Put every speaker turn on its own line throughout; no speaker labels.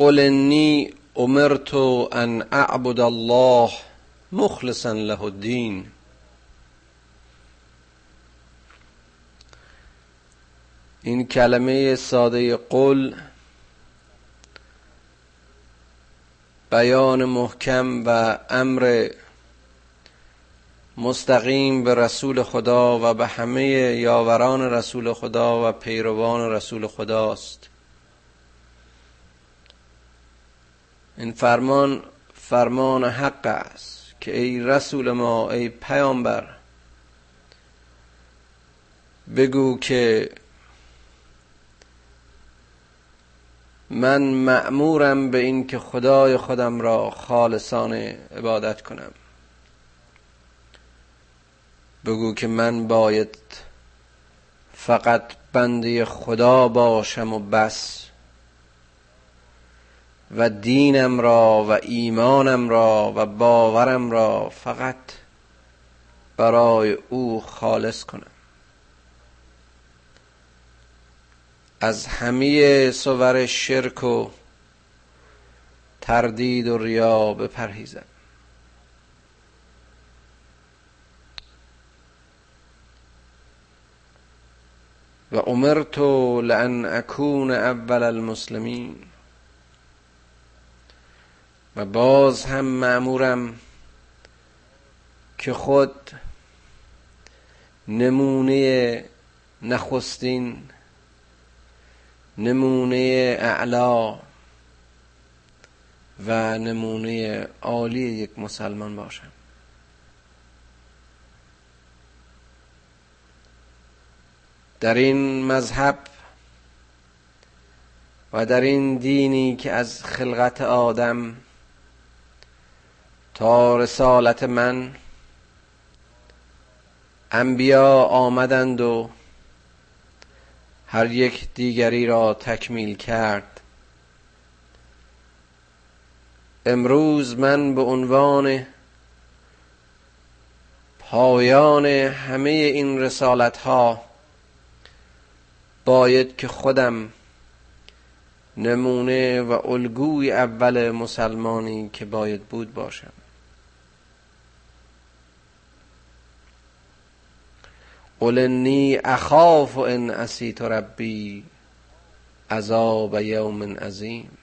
قل انی امرت ان اعبد الله مخلصا له الدین این کلمه ساده قل بیان محکم و امر مستقیم به رسول خدا و به همه یاوران رسول خدا و پیروان رسول خداست. این فرمان فرمان حق است که ای رسول ما ای پیامبر بگو که من مأمورم به این که خدای خودم را خالصانه عبادت کنم. بگو که من باید فقط بنده خدا باشم و بس. و دینم را و ایمانم را و باورم را فقط برای او خالص کنم. از همه صور شرک و تردید و ریا بپرهیزم. و امرت لان اکون اول المسلمین. و باز هم معمورم که خود نمونه نخستین نمونه اعلا و نمونه عالی یک مسلمان باشم. در این مذهب و در این دینی که از خلقت آدم تا رسالت من انبیا آمدند و هر یک دیگری را تکمیل کرد. امروز من به عنوان پایان همه این رسالت ها باید که خودم نمونه و الگوی اول مسلمانی که باید بود باشم. قل انی اخاف ان اسیت ربی عذاب یوم عظیم.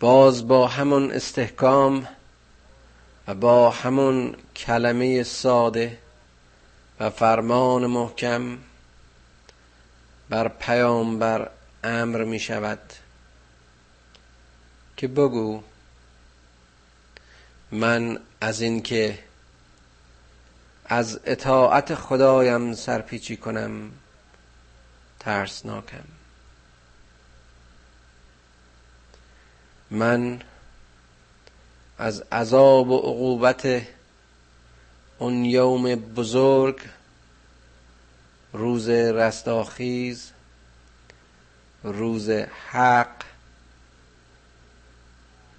باز با همون استحکام و با همون کلمه ساده و فرمان محکم بر پیامبر امر می شود که بگو من از اینکه از اطاعت خدایم سرپیچی کنم ترسناکم. من از عذاب و عقوبت اون یوم بزرگ روز رستاخیز روز حق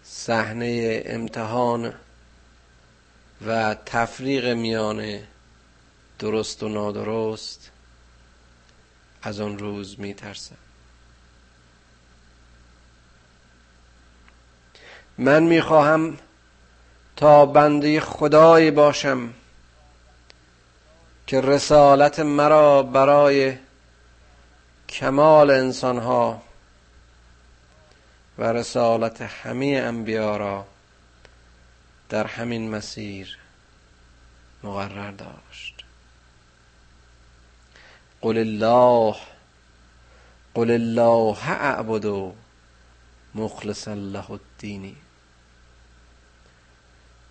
صحنه امتحان و تفریق میان درست و نادرست از آن روز می ترسم من می خواهم تا بنده خدایی باشم که رسالت مرا برای کمال انسانها و رسالت همه انبیا را در همین مسیر مقرر داشت. قل الله قل الله اعبد مخلصا له الدینی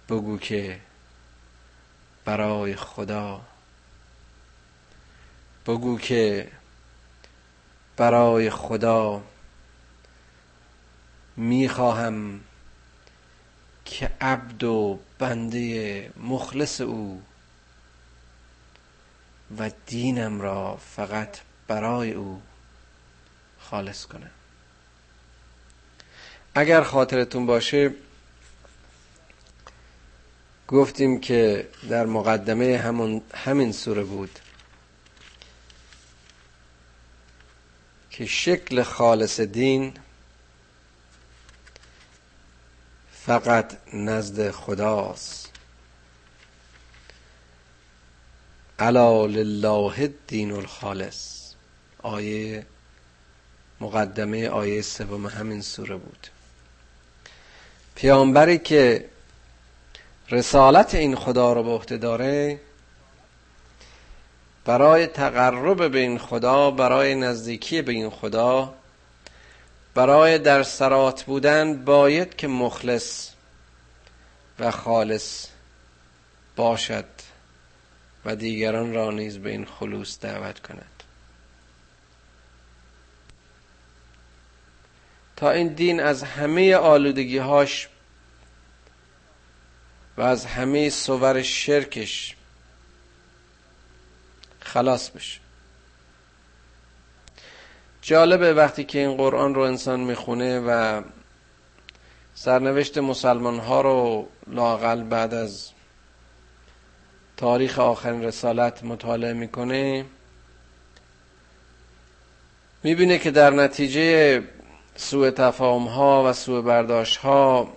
بگو که برای خدا بگو که برای خدا می‌خواهم که عبد و بنده مخلص او و دینم را فقط برای او خالص کنم. اگر خاطرتون باشه گفتیم که در مقدمه همون همین سوره بود که شکل خالص دین فقط نزد خداست. الا لله الدین الخالص. آیه مقدمه آیه سوم همین سوره بود. پیامبری که رسالت این خدا رو به عهده داره برای تقرب به این خدا برای نزدیکی به این خدا برای در سرات بودن باید که مخلص و خالص باشد و دیگران را نیز به این خلوص دعوت کند. تا این دین از همه آلودگی هاش و از همه صور شرکش خلاص بشه. جالبه وقتی که این قرآن رو انسان می‌خونه و سرنوشت مسلمان ها رو لاقل بعد از تاریخ آخرین رسالت مطالعه می‌کنه می‌بینه که در نتیجه سوء تفاهم ها و سوء برداشت ها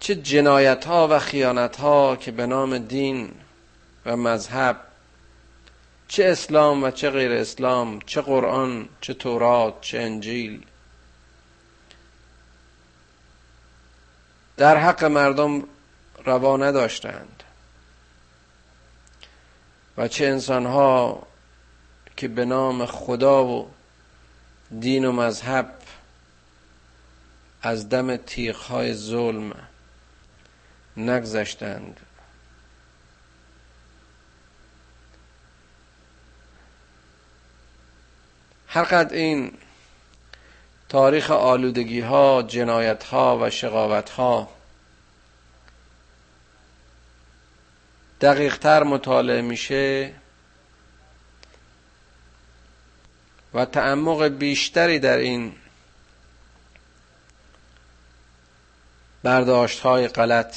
چه جنایت ها و خیانت ها که به نام دین و مذهب چه اسلام و چه غیر اسلام چه قرآن چه تورات چه انجیل. در حق مردم روا نداشتند. و چه انسان ها که به نام خدا و دین و مذهب از دم های ظلم نگذشتند. هرقدر این تاریخ آلودگی ها جنایت ها و شقاوت ها دقیق تر مطالعه میشه و تعمق بیشتری در این برداشت های غلط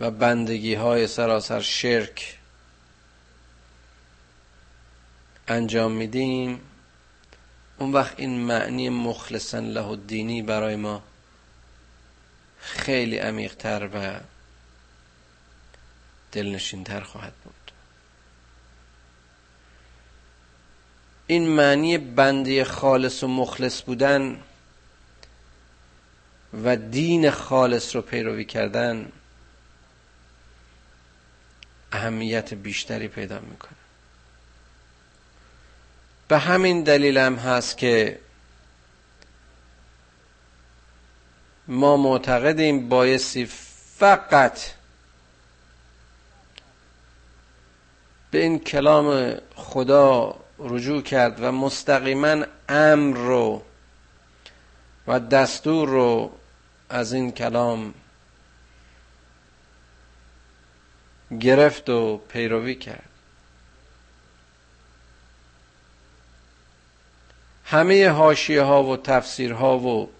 و بندگی های سراسر شرک انجام میدیم. اون وقت این معنی مخلصا له دینی برای ما خیلی عمیقتر و دلنشینتر خواهد بود. این معنی بندی خالص و مخلص بودن و دین خالص رو پیروی کردن اهمیت بیشتری پیدا می‌کنه. به همین دلیل هم هست که ما معتقدیم بایستی فقط به این کلام خدا رجوع کرد و مستقیما امر رو و دستور رو از این کلام گرفت و پیروی کرد. همه حاشیه ها و تفسیرها و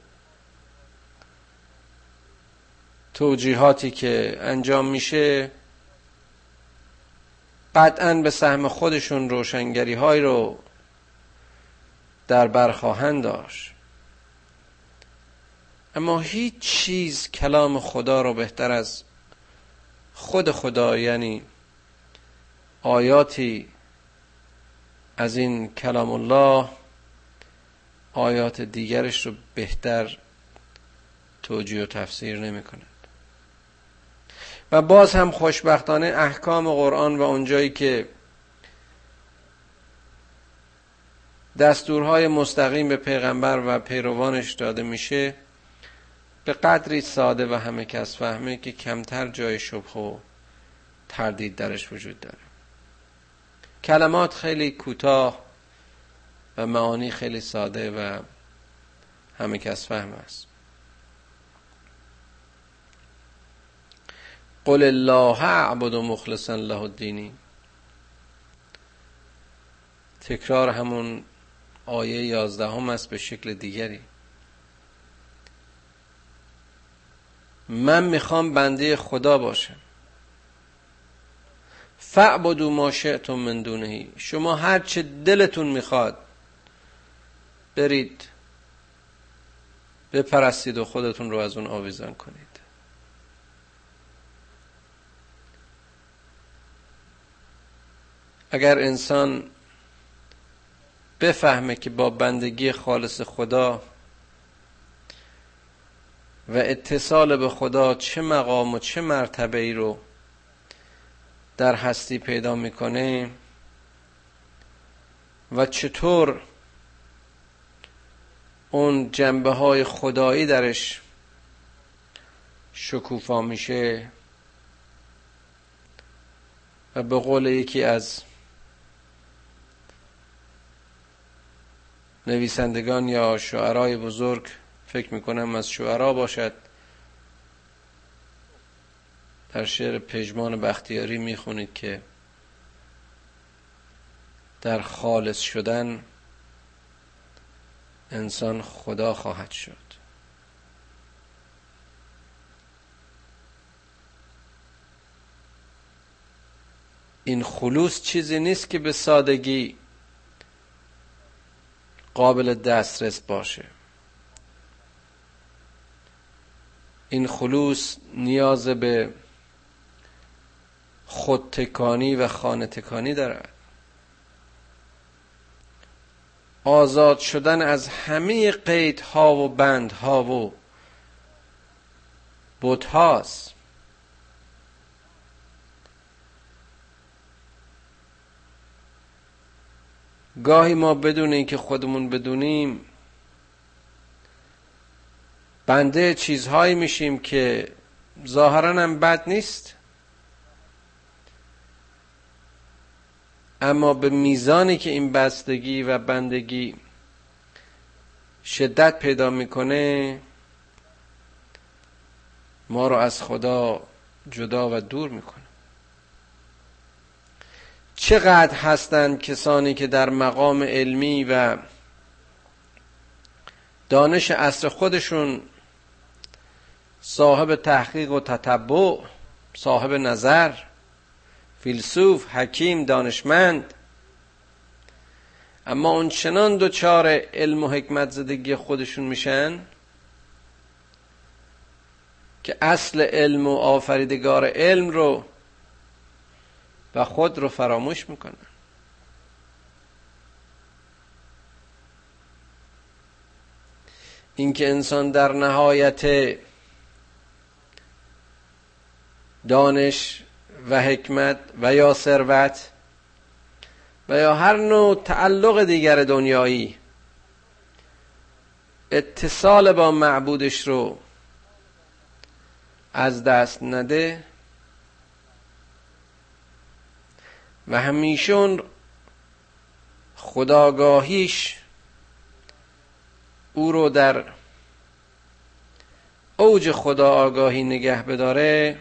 توجیهاتی که انجام میشه قطعا به سهم خودشون روشنگری های رو در بر خواهند داشت. اما هیچ چیز کلام خدا رو بهتر از خود خدا یعنی آیاتی از این کلام الله آیات دیگرش رو بهتر توجیه و تفسیر نمی کند و باز هم خوشبختانه احکام قرآن و اونجایی که دستورهای مستقیم به پیغمبر و پیروانش داده میشه به قدری ساده و همه کس فهمه که کمتر جای شبه و تردید درش وجود داره. کلمات خیلی کوتاه و معانی خیلی ساده و همه کس فهم است. قل الله اعبد مخلصا له الدینی تکرار همون آیه یازدهم است به شکل دیگری. من می‌خوام بنده خدا باشم. فعبدو ما شئتم من دونهی شما هر چه دلتون می‌خواد برید. بپرستید و خودتون رو از اون آویزان کنید. اگر انسان بفهمه که با بندگی خالص خدا و اتصال به خدا چه مقام و چه مرتبه ای رو در هستی پیدا می‌کنه و چطور اون جنبه های خدایی درش شکوفا میشه و به قول یکی از نویسندگان یا شعرای بزرگ فکر می‌کنم از شعرا باشد در شعر پژمان بختیاری می‌خونید که در خالص شدن انسان خدا خواهد شد. این خلوص چیزی نیست که به سادگی قابل دسترس باشه. این خلوص نیاز به خودتکانی و خانه تکانی دارد. آزاد شدن از همه قیدها و بندها و بودهاست گاهی ما بدون اینکه خودمون بدونیم بنده چیزهایی میشیم که ظاهرا هم بد نیست. اما به میزانی که این بستگی و بندگی شدت پیدا می‌کنه ما رو از خدا جدا و دور می‌کنه. چقدر هستند کسانی که در مقام علمی و دانش اصر خودشون صاحب تحقیق و تتبع صاحب نظر فیلسوف حکیم دانشمند. اما اون چنان دوچار علم و حکمت زدگی خودشون میشن که اصل علم و آفریدگار علم رو و خود رو فراموش می‌کنن. اینکه انسان در نهایت دانش و حکمت و یا ثروت و یا هر نوع تعلق دیگر دنیایی. اتصال با معبودش رو از دست نده و همیشه خداگاهیش او رو در اوج خدا آگاهی نگه بداره.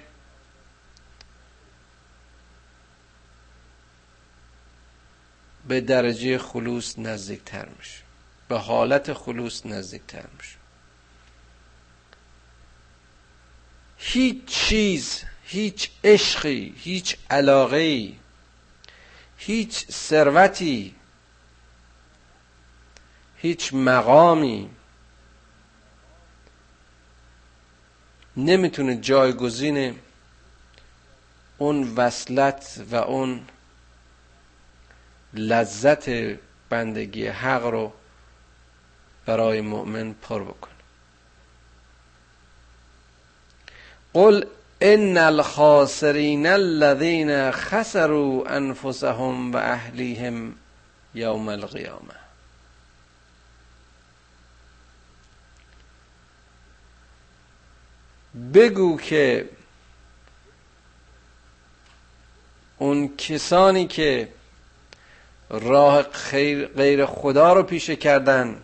به درجه خلوص نزدیکتر میشه. به حالت خلوص نزدیکتر میشه. هیچ چیز هیچ عشقی هیچ علاقه هیچ ثروتی هیچ مقامی نمی‌تونه جایگزین اون وصلت و اون لذت بندگی حق رو برای مؤمن پر بکنه قل ان الخاسرین الذين خسروا انفسهم و اهلیهم یوم القیامه. بگو که اون کسانی که راه خیر غیر خدا رو پیشه کردن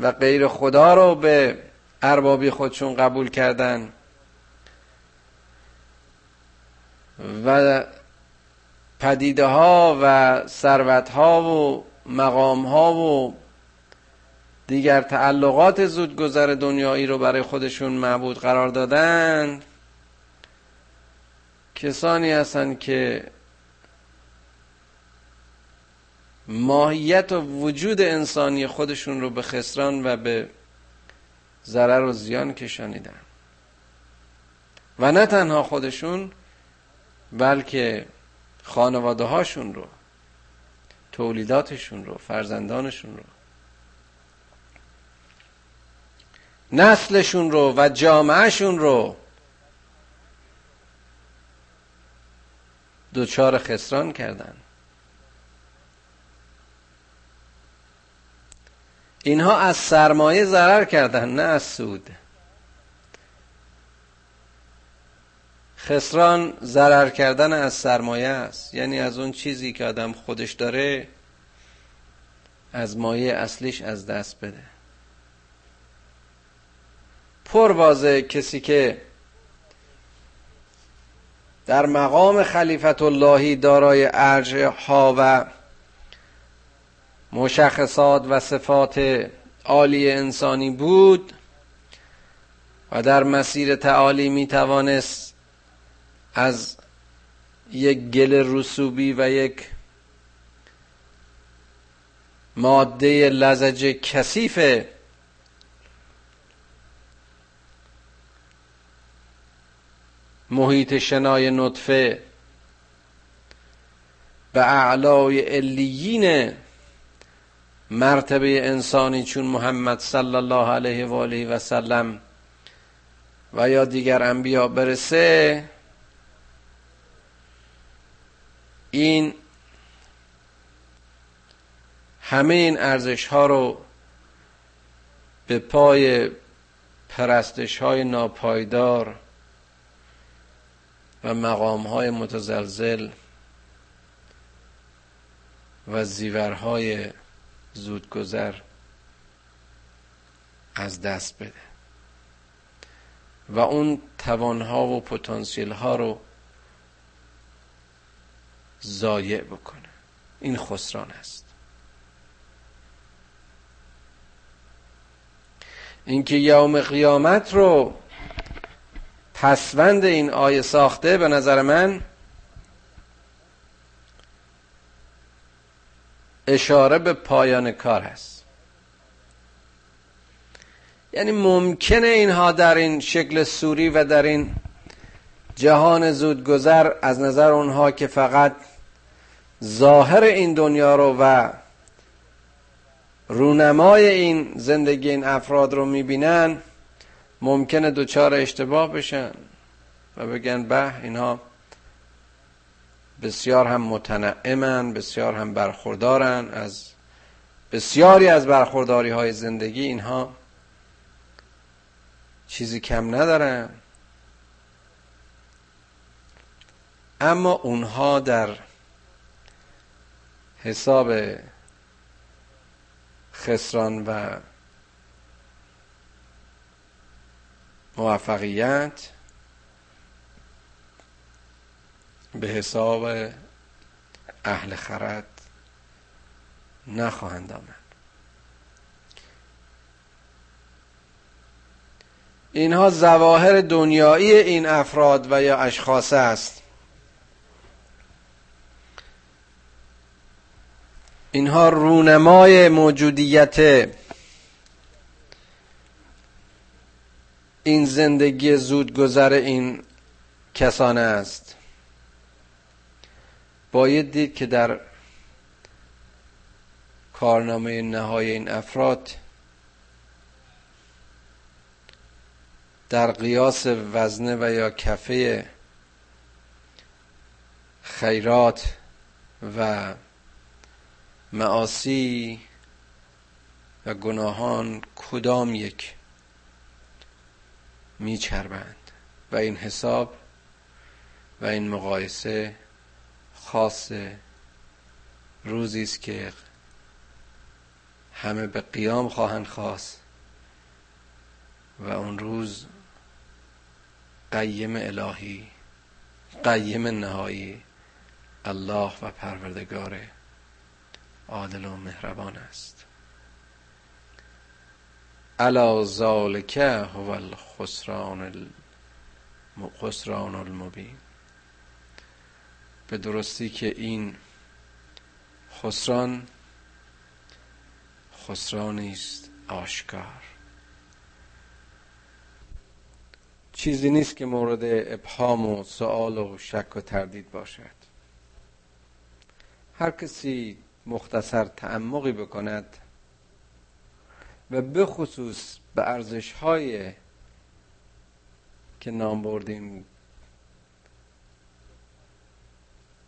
و غیر خدا رو به اربابی خودشون قبول کردن. و پدیده ها و ثروت ها و مقام ها و دیگر تعلقات زودگذر دنیایی رو برای خودشون معبود قرار دادن. کسانی هستند که ماهیت و وجود انسانی خودشون رو به خسران و به ضرر و زیان کشانیدن. و نه تنها خودشون بلکه خانواده هاشون رو تولیداتشون رو فرزندانشون رو نسلشون رو و جامعهشون رو دوچار خسران کردن. اینها از سرمایه ضرر کردن نه از سود. خسران ضرر کردن از سرمایه است. یعنی از اون چیزی که آدم خودش داره از مایه اصلیش از دست بده. پر کسی که در مقام خلیفت اللهی دارای ارج ها و مشخصات و صفات عالی انسانی بود و در مسیر تعالی می توانست از یک گل رسوبی و یک ماده لزج کثیف محیط شنای نطفه به اعلای علیین مرتبه انسانی چون محمد صلی الله علیه و آله و سلم و یا دیگر انبیا برسه این همه این ارزش ها رو به پای پرستش های ناپایدار و مقام های متزلزل و زیورهای زودگذر از دست بده. و اون توانها و پتانسیل ها رو ضایع بکنه. این خسران است. اینکه یوم قیامت رو پسوند این آیه ساخته به نظر من اشاره به پایان کار است یعنی ممکنه اینها در این شکل سوری و در این جهان زودگذر از نظر اونها که فقط ظاهر این دنیا رو و رونمای این زندگی این افراد رو می‌بینن ممکنه دوچار اشتباه بشن و بگن به اینها بسیار هم متنعمن بسیار هم برخوردارن. از بسیاری از برخورداری های زندگی اینها چیزی کم ندارن. اما اونها در حساب خسران و موفقیت به حساب اهل خرد نخواهند آمد. اینها زواهر دنیایی این افراد و یا اشخاص است. اینها رونمای موجودیت این زندگی زودگذر این کسانه است. باید دید که در کارنامه نهای این افراد در قیاس وزنه و یا کفه خیرات و معاصی و گناهان کدام یک میچربند؟ و این حساب و این مقایسه خاص روزی است که همه به قیام خواهند خواست و اون روز قیم الهی قیم نهایی الله و پروردگار عادل و مهربان است. الا ذالک هو الخسران المبین. به درستی که این خسران خسرانی است آشکار. چیزی نیست که مورد ابهام و سوال و شک و تردید باشد. هر کسی مختصر تعمقی بکند و به خصوص به ارزش های که نام بردیم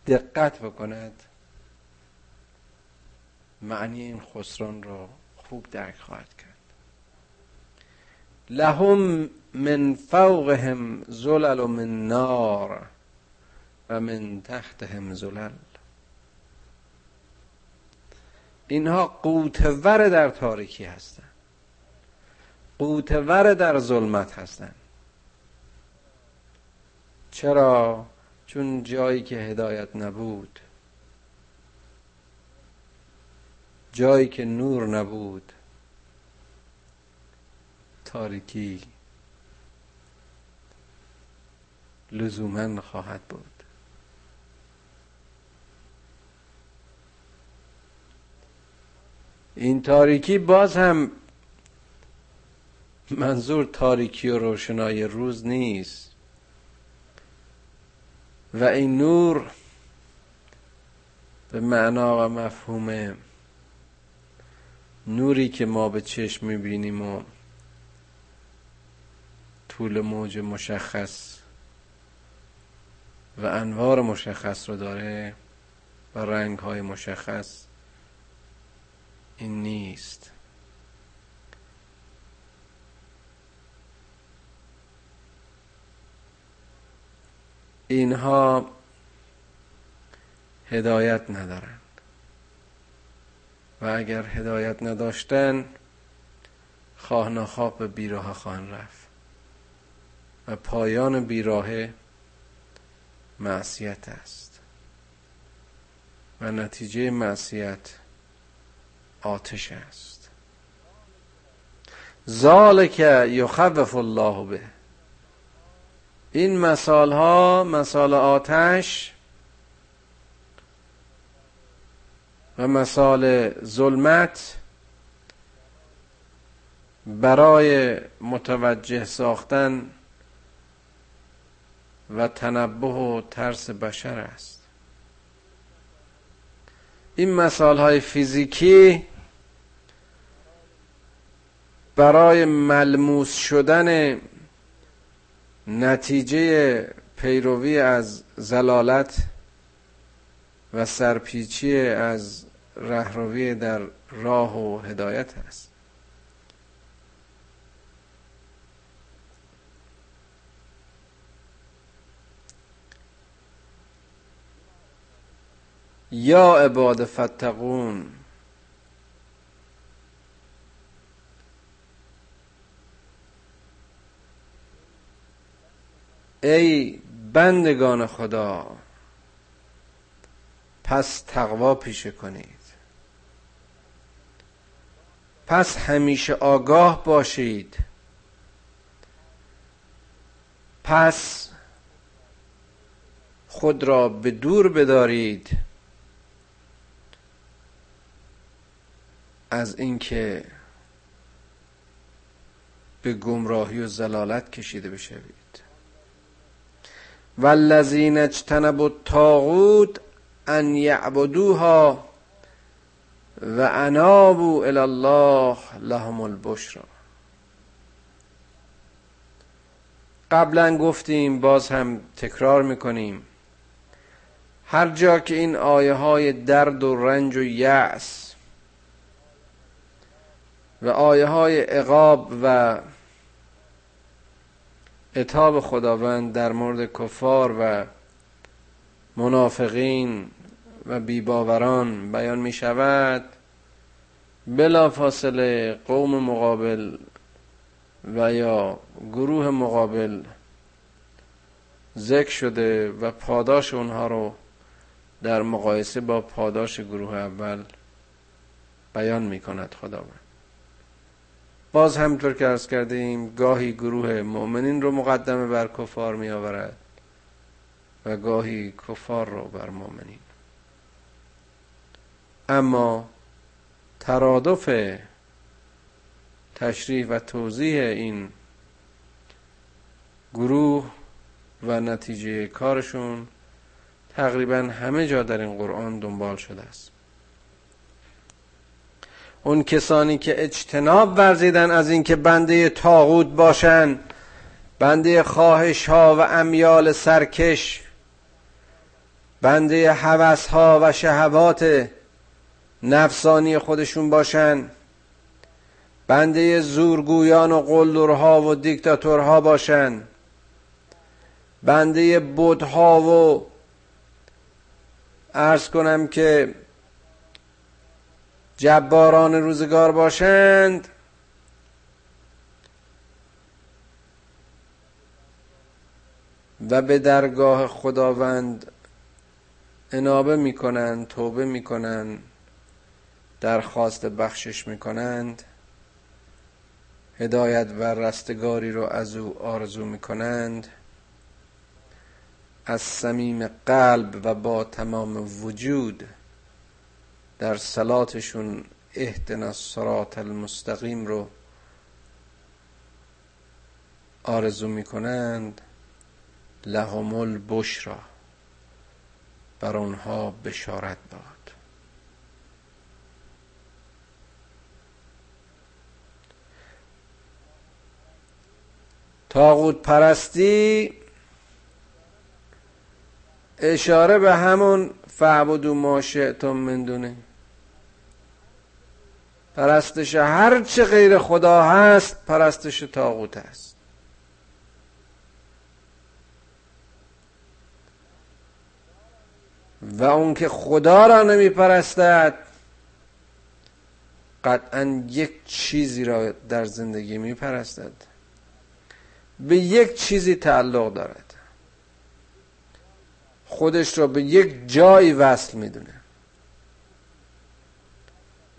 دقت بکند. معنی این خسران را خوب درک خواهد کرد. لهم من فوقهم زلل من نار و من تحتهم زلل. اینها قوتور در تاریکی هستند. قوتور در ظلمت هستند. چرا؟ چون جایی که هدایت نبود جایی که نور نبود تاریکی لزوما خواهد بود. این تاریکی باز هم منظور تاریکی و روشنای روز نیست. و این نور به معنا و مفهوم نوری که ما به چشم می‌بینیم و طول موج مشخص و انوار مشخص رو داره و رنگ های مشخص این نیست. اینها هدایت ندارند. و اگر هدایت نداشتن خواه نخواه به بیراه خواهند رفت. و پایان بیراه معصیت است. و نتیجه معصیت آتش است. ذالک یخوف الله به. این مثال ها مثال آتش و مثال ظلمت برای متوجه ساختن و تنبه و ترس بشر است. این مثال های فیزیکی برای ملموس شدن نتیجه پیروی از زلالت و سرپیچی از رهروی در راه و هدایت است. یا عباد فتقون ای بندگان خدا پس تقوا پیشه کنید. پس همیشه آگاه باشید. پس خود را به دور بدارید. از اینکه به گمراهی و زلالت کشیده بشوید. والذین اجتنبوا الطاغوت ان یعبدوها و انابو الی الله لهم البشرا قبلا گفتیم باز هم تکرار می‌کنیم. هر جا که این آیه های درد و رنج و یأس و آیه های عقاب و اتاب خداوند در مورد کفار و منافقین و بیباوران بیان می شود بلا فاصله قوم مقابل و یا گروه مقابل ذکر شده و پاداش اونها رو در مقایسه با پاداش گروه اول بیان می کند خداوند. باز همطور که ارز کردیم گاهی گروه مؤمنین رو مقدمه بر کفار می آورد و گاهی کفار رو بر مؤمنین. اما ترادف تشریح و توضیح این گروه و نتیجه کارشون تقریبا همه جا در این قرآن دنبال شده است. اون کسانی که اجتناب ورزیدن از اینکه بنده تاغوت باشن بنده خواهش ها و امیال سرکش بنده حوث ها و شهوات نفسانی خودشون باشن بنده زورگویان و قلدرها و دیکتاتورها باشن بنده بودها و ارز کنم که جباران روزگار باشند. و به درگاه خداوند انابه می‌کنند توبه می‌کنند درخواست بخشش می‌کنند هدایت و رستگاری رو از او آرزو می‌کنند. از صمیم قلب و با تمام وجود در صلاتشون اهدنا الصراط المستقیم رو آرزو می‌کنند لهم البشرا بر آنها بشارت باد تاغوت پرستی اشاره به همون فعبدو ما شئتم من دونه. پرستش هر چه غیر خدا هست پرستش تاغوت است. و اون که خدا را نمی پرستد قطعا یک چیزی را در زندگی می پرستد به یک چیزی تعلق دارد. خودش را به یک جایی وصل می‌دونه.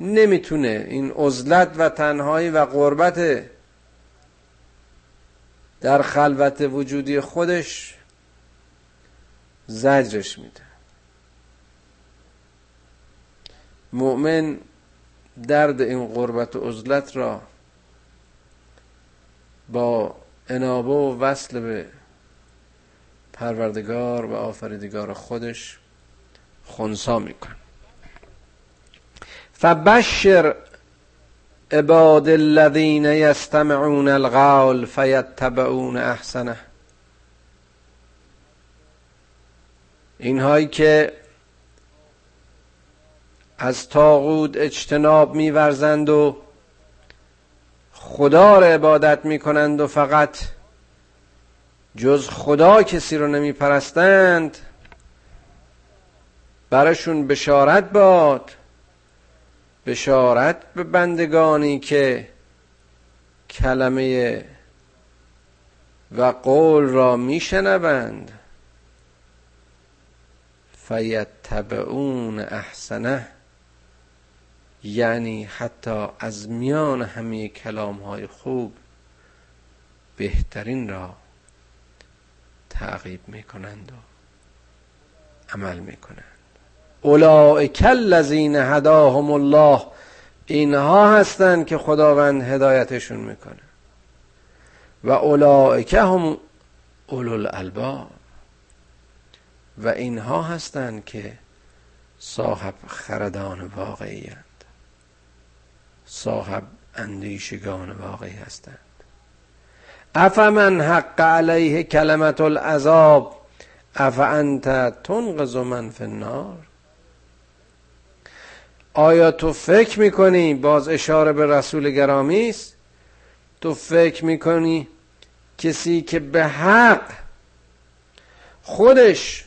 نمی‌تونه این عزلت و تنهایی و قربت در خلوت وجودی خودش زجرش میده. مؤمن درد این قربت و عزلت را با انابه و وصل به پروردگار و آفریدگار خودش خونسا میکن فبشر عباد الذین یستمعون القول فیتبعون احسنه. اینهایی که از تاغود اجتناب میورزند و خدا را عبادت می‌کنند و فقط جز خدا کسی رو نمی پرستند برشون بشارت باد. بشارت به بندگانی که کلمه و قول را میشنوند. فیتبعون احسنه یعنی حتی از میان همه کلام های خوب بهترین را تعقیب می‌کنند و عمل می‌کنند. اولئک الذین هداهم الله اینها هستند که خداوند هدایتشون می‌کنه. و اولئک هم اولو و اینها هستند که صاحب خردان واقعی صاحب اندیشگان واقعی هستند. افمن حق علیه کلمت العذاب افانت تنقذ من فی النار؟ آیا تو فکر می‌کنی باز اشاره به رسول گرامی است؟ تو فکر می‌کنی کسی که به حق خودش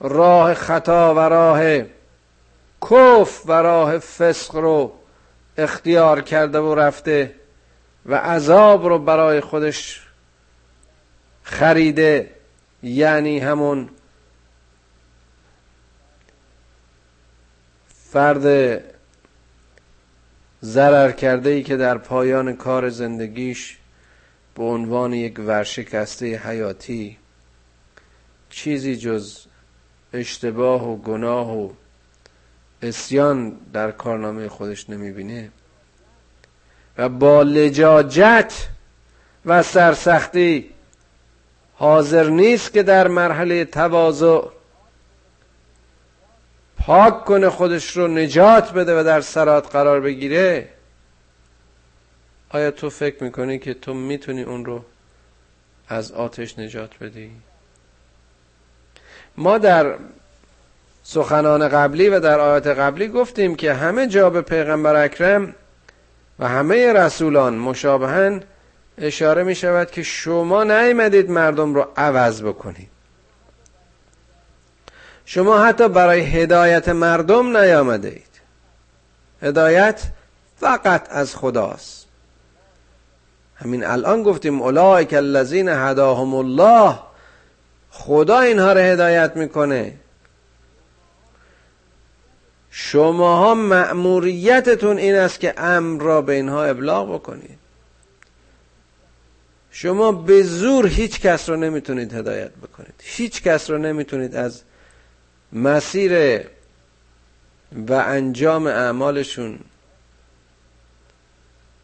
راه خطا و راه کف و راه فسق رو اختیار کرده و رفته و عذاب رو برای خودش خریده یعنی همون فرد ضرر کرده ای که در پایان کار زندگیش به عنوان یک ورشکسته حیاتی چیزی جز اشتباه و گناه و اسیان در کارنامه خودش نمی‌بینه و با لجاجت و سرسختی حاضر نیست که در مرحله تواضع پاک کنه خودش رو نجات بده و در سرات قرار بگیره. آیا تو فکر می‌کنی که تو می‌تونی اون رو از آتش نجات بدی؟ ما در سخنان قبلی و در آیات قبلی گفتیم که همه جا به پیغمبر اکرم و همه رسولان مشابهن اشاره می شود که شما نیامدید مردم رو عوض بکنید. شما حتی برای هدایت مردم نیامده اید هدایت فقط از خداست. همین الان گفتیم اولئک الذین هداهم الله. خدا اینها رو هدایت می‌کنه. شماها مأموریتتون این است که امر را به اینها ابلاغ بکنید. شما به زور هیچ کس رو نمی‌تونید هدایت بکنید. هیچ کس رو نمی‌تونید از مسیر و انجام اعمالشون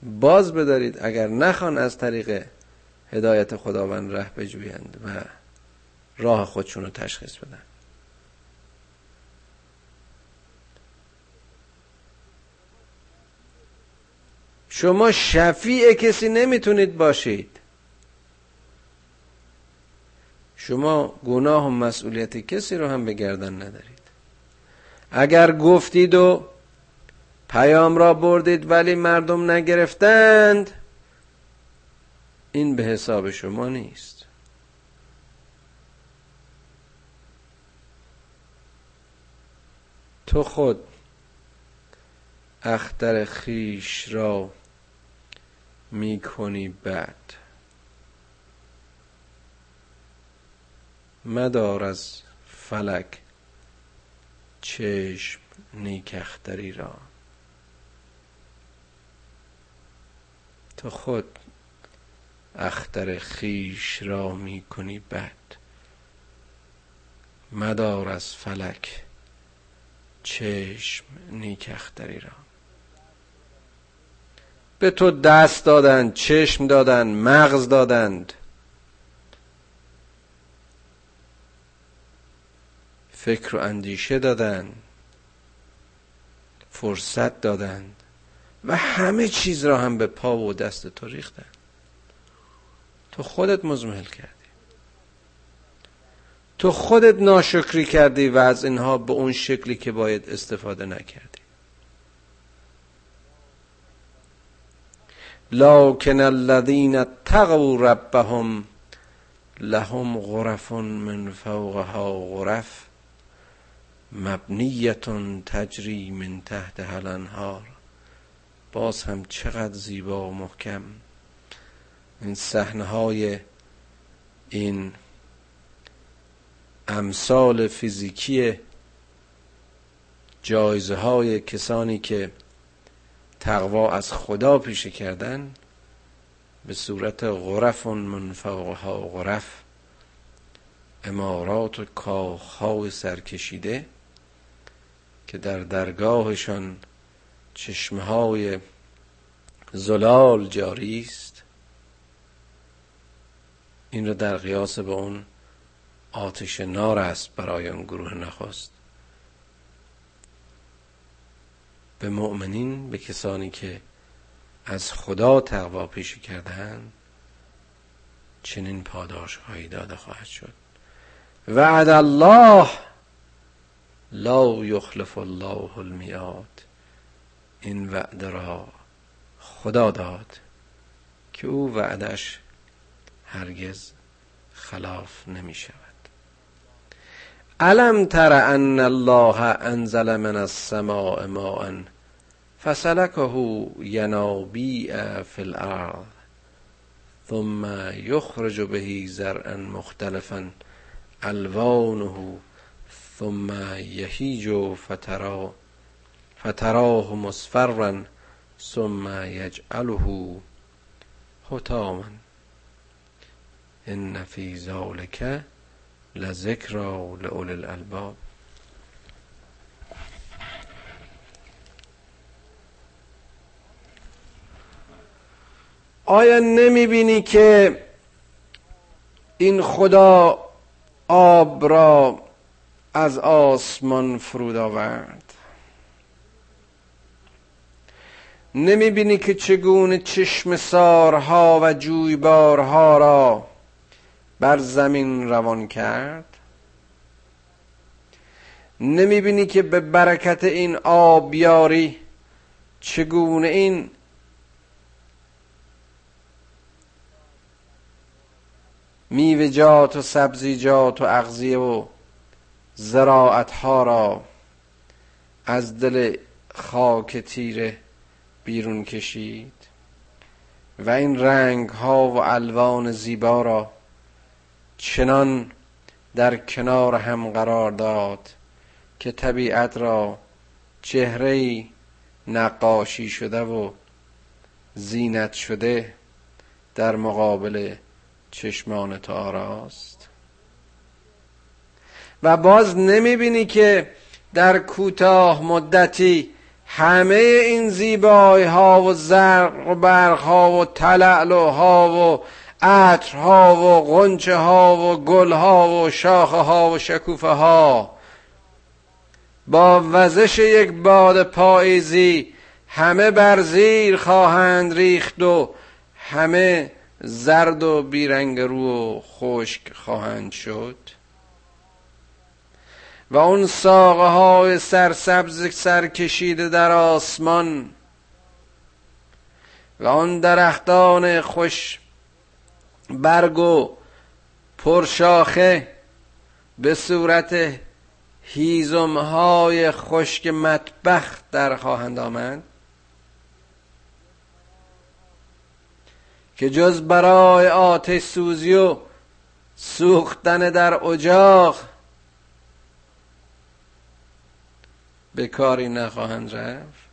باز بدارید اگر نخوان از طریق هدایت خداوند ره بجویند و راه خودشون رو تشخیص بدن. شما شفیع کسی نمی‌تونید باشید. شما گناه و مسئولیت کسی رو هم به گردن ندارید. اگر گفتید و پیام را بردید ولی مردم نگرفتند این به حساب شما نیست. تو خود اختر خیش را می‌کنی بد. مدار از فلک چشم نیکختری را. تو خود اختر خیش را می کنی بد. مدار از فلک چشم نیکختری را. به تو دست دادند چشم دادند مغز دادند. فکر و اندیشه دادن فرصت دادند و همه چیز را هم به پا و دست تو ریختن. تو خودت مزمحل کردی. تو خودت ناشکری کردی و از اینها به اون شکلی که باید استفاده نکردی. لکن الذین اتقوا ربهم لهم غرف من فوقها غرف. مبنیتون تجری من تحت هلنهار باز هم چقدر زیبا و محکم. این صحنه های این امثال فیزیکی جایزه های کسانی که تقوا از خدا پیشه کردن به صورت غرف من فوقها غرف امارات و کاخهای سرکشیده که در درگاهشان چشمه های زلال جاری است. این را در قیاس به اون آتش نار است برای اون گروه نخست. به مؤمنین به کسانی که از خدا تقوا پیشه کردن چنین پاداش هایی داده خواهد شد. وعد الله لا یخلف الله المیاد این وعده را خدا داد که او وعدش هرگز خلاف نمی شود علم تر ان الله انزل من السماء ماء فسلكه ینابیع فی الارض ثم یخرج به زرعا مختلفا الوانه ثم یهیج فترا فتراه مصفرا ثم یجعله حتاما ان فی ذلک لذکرا لاولی الالباب. آیا نمی بینی که این خدا آب را از آسمان فرود آورد. نمی‌بینی که چگونه چشم سارها و جویبارها را بر زمین روان کرد؟ نمی‌بینی که به برکت این آبیاری چگونه این میوهجات و سبزیجات و اغذیه و زراعت ها را از دل خاک تیره بیرون کشید و این رنگ ها و الوان زیبا را چنان در کنار هم قرار داد که طبیعت را چهره نقاشی شده و زینت شده در مقابل چشمان تو آراست. و باز نمی‌بینی که در کوتاه مدتی همه این زیبایی ها و زرق و برق ها و تلعلو ها و عطر ها و غنچه ها و گل ها و شاخه ها و شکوفه ها با وزش یک باد پاییزی همه بر زیر خواهند ریخت و همه زرد و بیرنگ رو و خشک خواهند شد. و اون ساقه های سرسبز سرکشیده در آسمان و آن درختان خوش برگ و پرشاخه به صورت هیزم های خشک مطبخ در خواهند آمد که جز برای آتش سوزی و سوختن در اجاق به کاری نخواهند رفت؟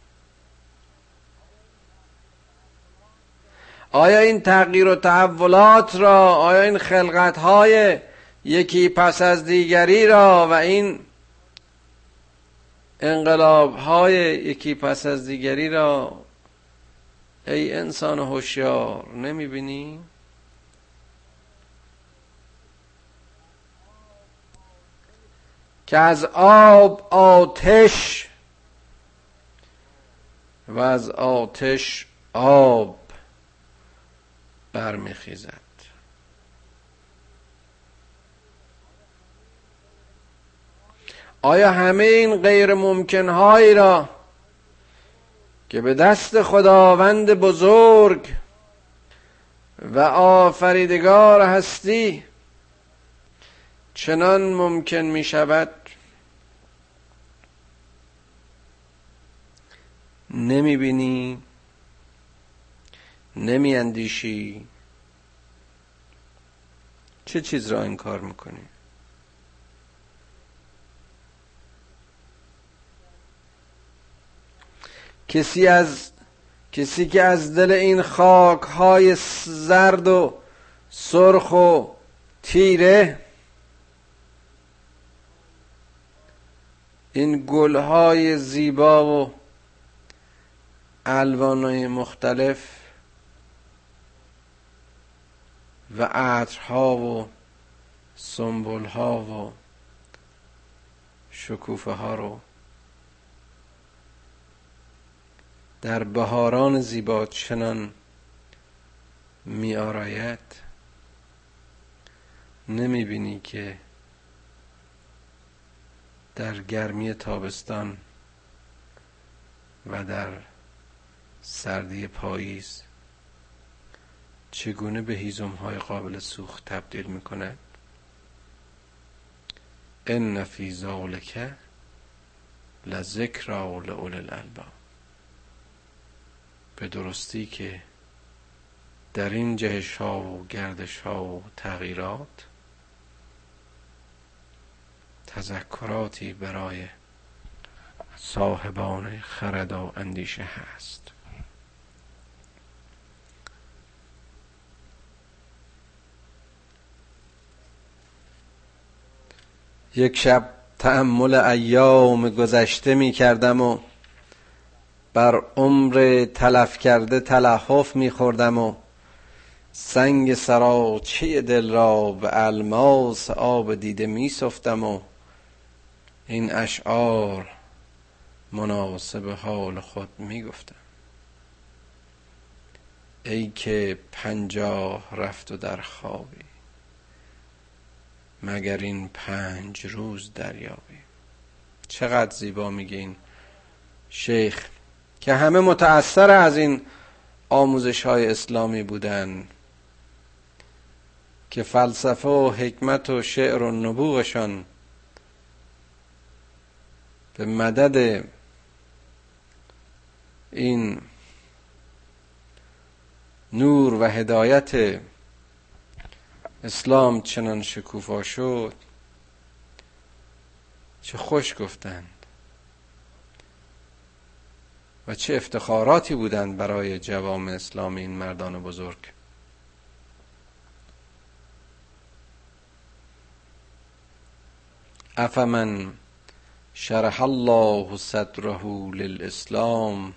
آیا این تغییر و تحولات را آیا این خلقت های یکی پس از دیگری را و این انقلاب های یکی پس از دیگری را ای انسان هوشیار نمی‌بینی؟ که از آب آتش و از آتش آب برمیخیزد. آیا همه این غیر ممکن هایی را که به دست خداوند بزرگ و آفریدگار هستی چنان ممکن می شود؟ نمی بینی؟ نمی اندیشی؟ چه چیز را انکار می‌کنی؟ کسی از کسی که از دل این خاک های زرد و سرخ و تیره این گل های زیبا و الوان مختلف و عطرها و سنبول ها و شکوفه ها رو در بهاران زیبا چنان می آراید نمی بینی که در گرمی تابستان و در سردی پاییز چگونه به هیزم های قابل سوخت تبدیل می کند ان فی ذالک لذکرا لأولی الالباب. به درستی که در این جهش ها و گردش ها و تغییرات تذکراتی برای صاحبان خرد و اندیشه هست. یک شب تأمل ایام گذشته می کردم و بر عمر تلف کرده تلحف می خوردم و سنگ سراچه دل را به الماس آب دیده می و این اشعار مناسب حال خود می گفتم ای که پنجاه رفت و در خوابی مگر این پنج روز دریابی. چقدر زیبا میگه این شیخ که همه متأثر از این آموزش های اسلامی بودن که فلسفه و حکمت و شعر و نبوغشان به مدد این نور و هدایت اسلام چنان شکوفا شد چه خوش گفتند و چه افتخاراتی بودند برای جوام اسلامی این مردان بزرگ. افمن شرح الله صدره للاسلام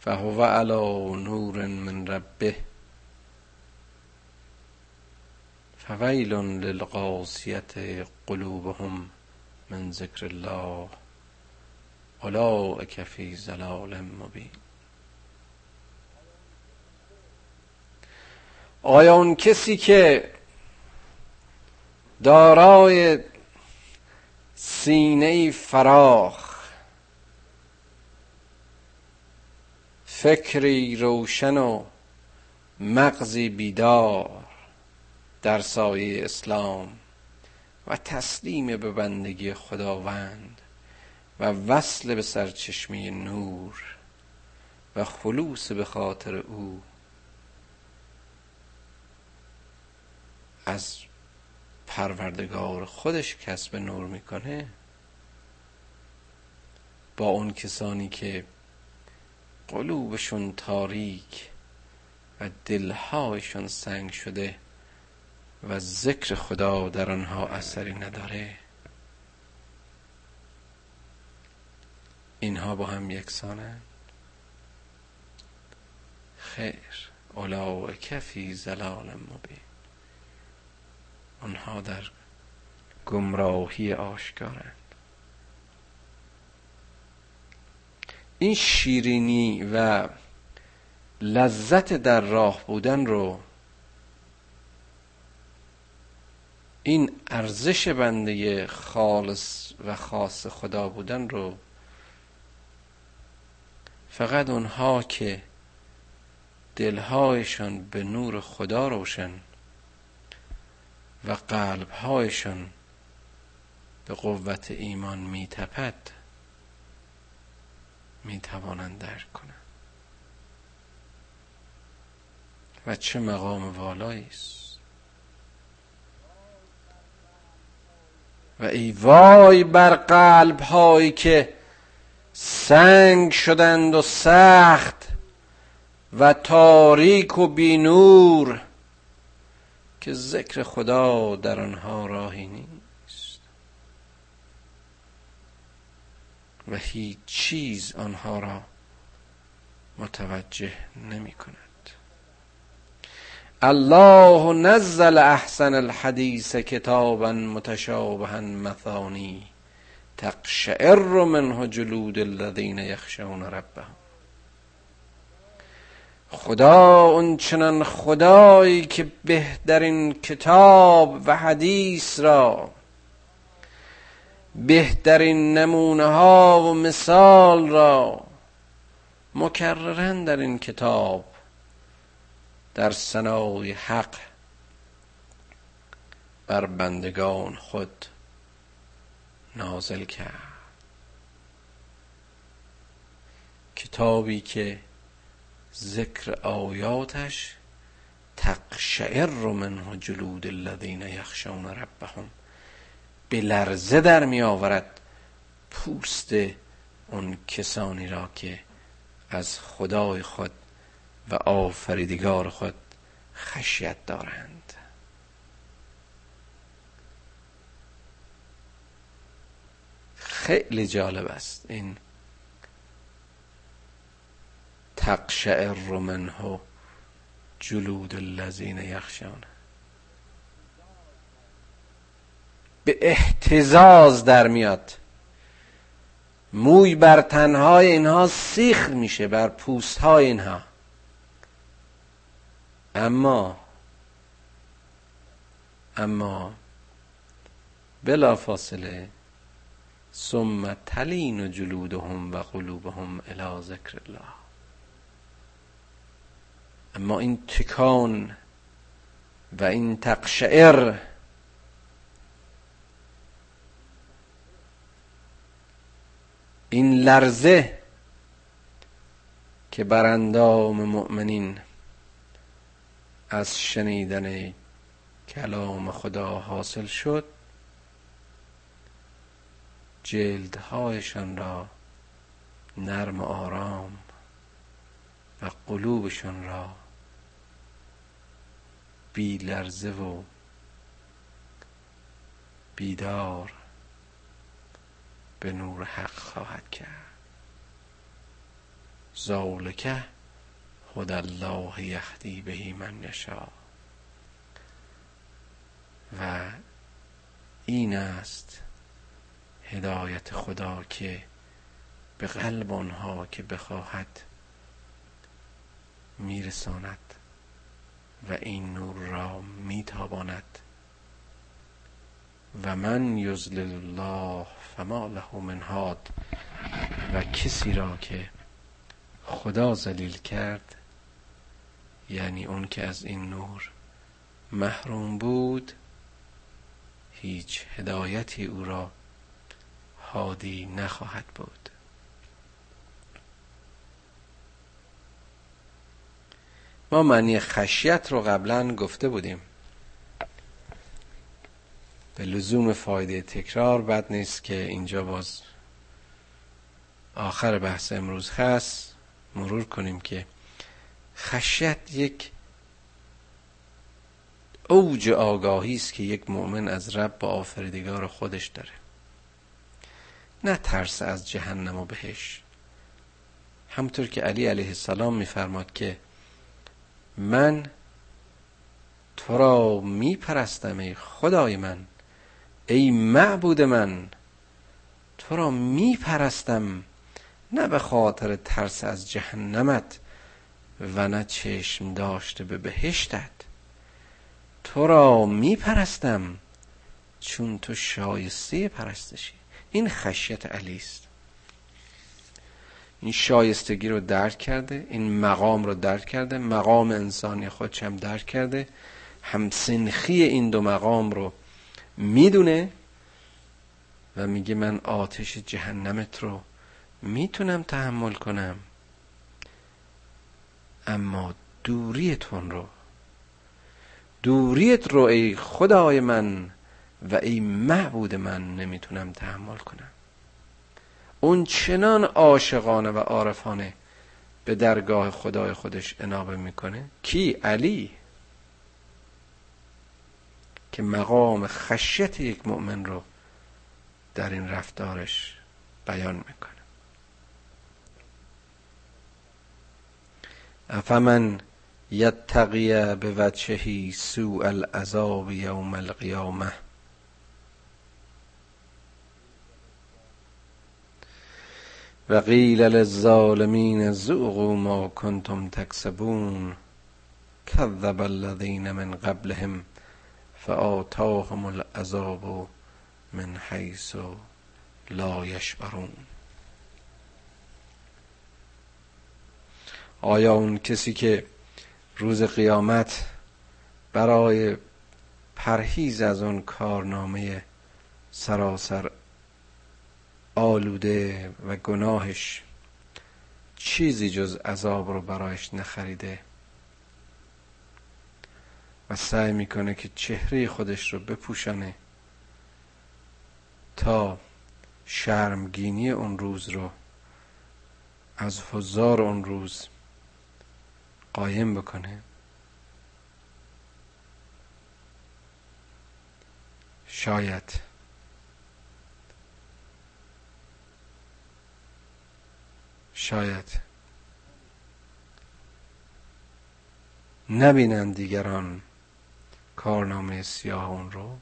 فهو على نور من ربه. فویل للقاسیت قلوبهم من ذکر الله اولئک فی ضلال مبین آیا اون کسی که دارای سینه فراخ. فکری روشن و مغزی بیدار در سایه اسلام و تسلیم به بندگی خداوند و وصل به سرچشمه نور و خلوص به خاطر او. از پروردگار خودش کسب نور می‌کنه با اون کسانی که قلوبشون تاریک و دلهایشون سنگ شده و ذکر خدا در آنها اثری نداره. اینها با هم یکسانند. خیر. اولا کفی زلال مبین. آنها در گمراهی آشکارند. این شیرینی و لذت در راه بودن رو این ارزش بنده خالص و خاص خدا بودن رو فقط اونها که دلهایشان به نور خدا روشن و قلبهایشان به قوت ایمان میتپد می‌توانند درک کنند. و چه مقام والایی است. و ای وای بر قلب هایی که سنگ شدند و سخت و تاریک و بینور که ذکر خدا در آنها راهی نیست. و هیچ چیز آنها را متوجه نمی کند. الله نزل احسن الحدیث کتابا متشابها مثانی تقشعر منه جلود الذین یخشون ربهم. خدا اون چنان خدایی که بهترین کتاب و حدیث را بهترین نمونه ها و مثال را مکررن در این کتاب در سنای حق بر بندگان خود نازل کرد. کتابی که ذکر آیاتش تقشعر منه جلود الذین یخشون ربهم. به لرزه در می آورد پوست اون کسانی را که از خدای خود و آفریدگار خود خشیت دارند. خیلی جالب است این تقشعر منه جلود الذین یخشان به احتزاز در میاد. موی بر تنهای اینها سیخ میشه بر پوست های اینها. اما اما بلا فاصله ثم تلین جلودهم و قلوبهم الى ذکر الله. اما این تکان و این تقشعر این لرزه که بر اندام مؤمنین از شنیدن کلام خدا حاصل شد جلدهایشان را نرم آرام و قلوبشان را بی لرزه و بیدار به نور حق خواهد کرد. ذالکه خود الله یهدی بهی من یشا و این است هدایت خدا که به قلب آنها که بخواهد میرساند. و این نور را میتاباند. و من یزلل الله فما له من هاد. و کسی را که خدا ذلیل کرد یعنی اون که از این نور محروم بود هیچ هدایتی او را هادی نخواهد بود. ما معنی خشیت رو قبلا گفته بودیم. به لزوم فایده تکرار بد نیست که اینجا باز آخر بحث امروز هست. مرور کنیم که خشیت یک اوج آگاهی است که یک مؤمن از رب و آفریدگار خودش داره. نه ترس از جهنم و بهش. همطور که علی علیه السلام میفرماد که من تو را میپرستم ای خدای من ای معبود من تو را میپرستم نه به خاطر ترس از جهنمت و نه چشم داشته به بهشتت. تو را میپرستم چون تو شایسته پرستشی. این خشیت علی است. این شایستگی رو درک کرده این مقام رو درک کرده مقام انسانی خودش هم درک کرده همسنخی این دو مقام رو می‌دونه و میگه من آتش جهنمت رو می‌تونم تحمل کنم اما دوریتون رو دوریت رو ای خدای من و ای معبود من نمی‌تونم تحمل کنم. اون چنان عاشقانه و عارفانه به درگاه خدای خودش انابه می‌کنه. کی؟ علی. که مقام خشیت یک مؤمن رو در این رفتارش بیان می‌کنه. افمن یتقی به وجهی سوء العذاب یوم القیامه؟ و قیل للظالمین ذوقوا ما کنتم تکسبون کذب الذین من قبلهم فآتاهم العذاب من حیث لا یشعرون. آیا اون کسی که روز قیامت برای پرهیز از اون کارنامه سراسر آلوده و گناهش چیزی جز عذاب رو برایش نخریده و سعی می‌کنه که چهره خودش رو بپوشانه تا شرمگینی اون روز رو از حضار اون روز قایم بکنه. شاید شاید نبینند دیگران کارنامه سیاه اون رو.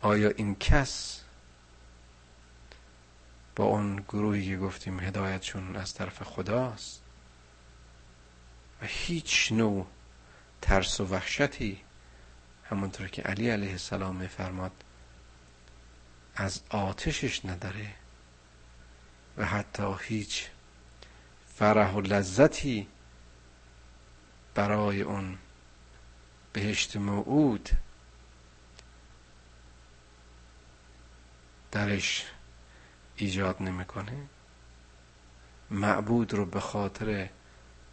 آیا این کس با اون گروهی که گفتیم هدایتشون از طرف خداست؟ و هیچ نوع ترس و وحشتی همونطور که علی علیه السلام میفرماد از آتشش نداره و حتی هیچ فرح و لذتی برای اون بهشت موعود درش ایجاد نمی‌کنه. معبود رو به خاطر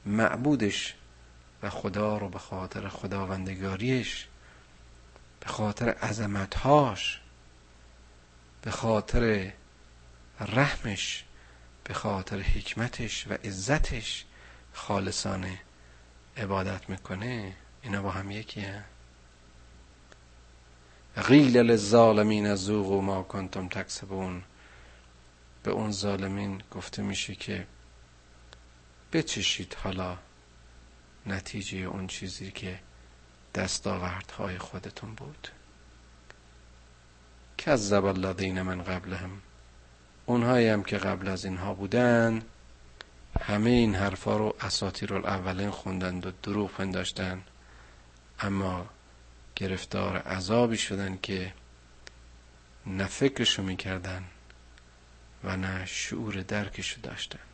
معبودش و خدا رو به خاطر خداوندگاریش به خاطر عظمتهاش به خاطر رحمش به خاطر حکمتش و عزتش خالصانه عبادت می‌کنه. اینا با هم یکی هم. غیل للظالمین از و ما کنتم تکسبون. به اون ظالمین گفته میشه که بچشید حالا نتیجه اون چیزی که دستاوردهای خودتون بود. کذب الذین من قبلهم. اونهایی هم که قبل از اینها بودن همه این حرفا رو اساطیر الاولین خوندند و دروغ پنداشتن. اما گرفتار عذابی شدن که نه فکرشو می‌کردن و نه شعور درکشو داشتن.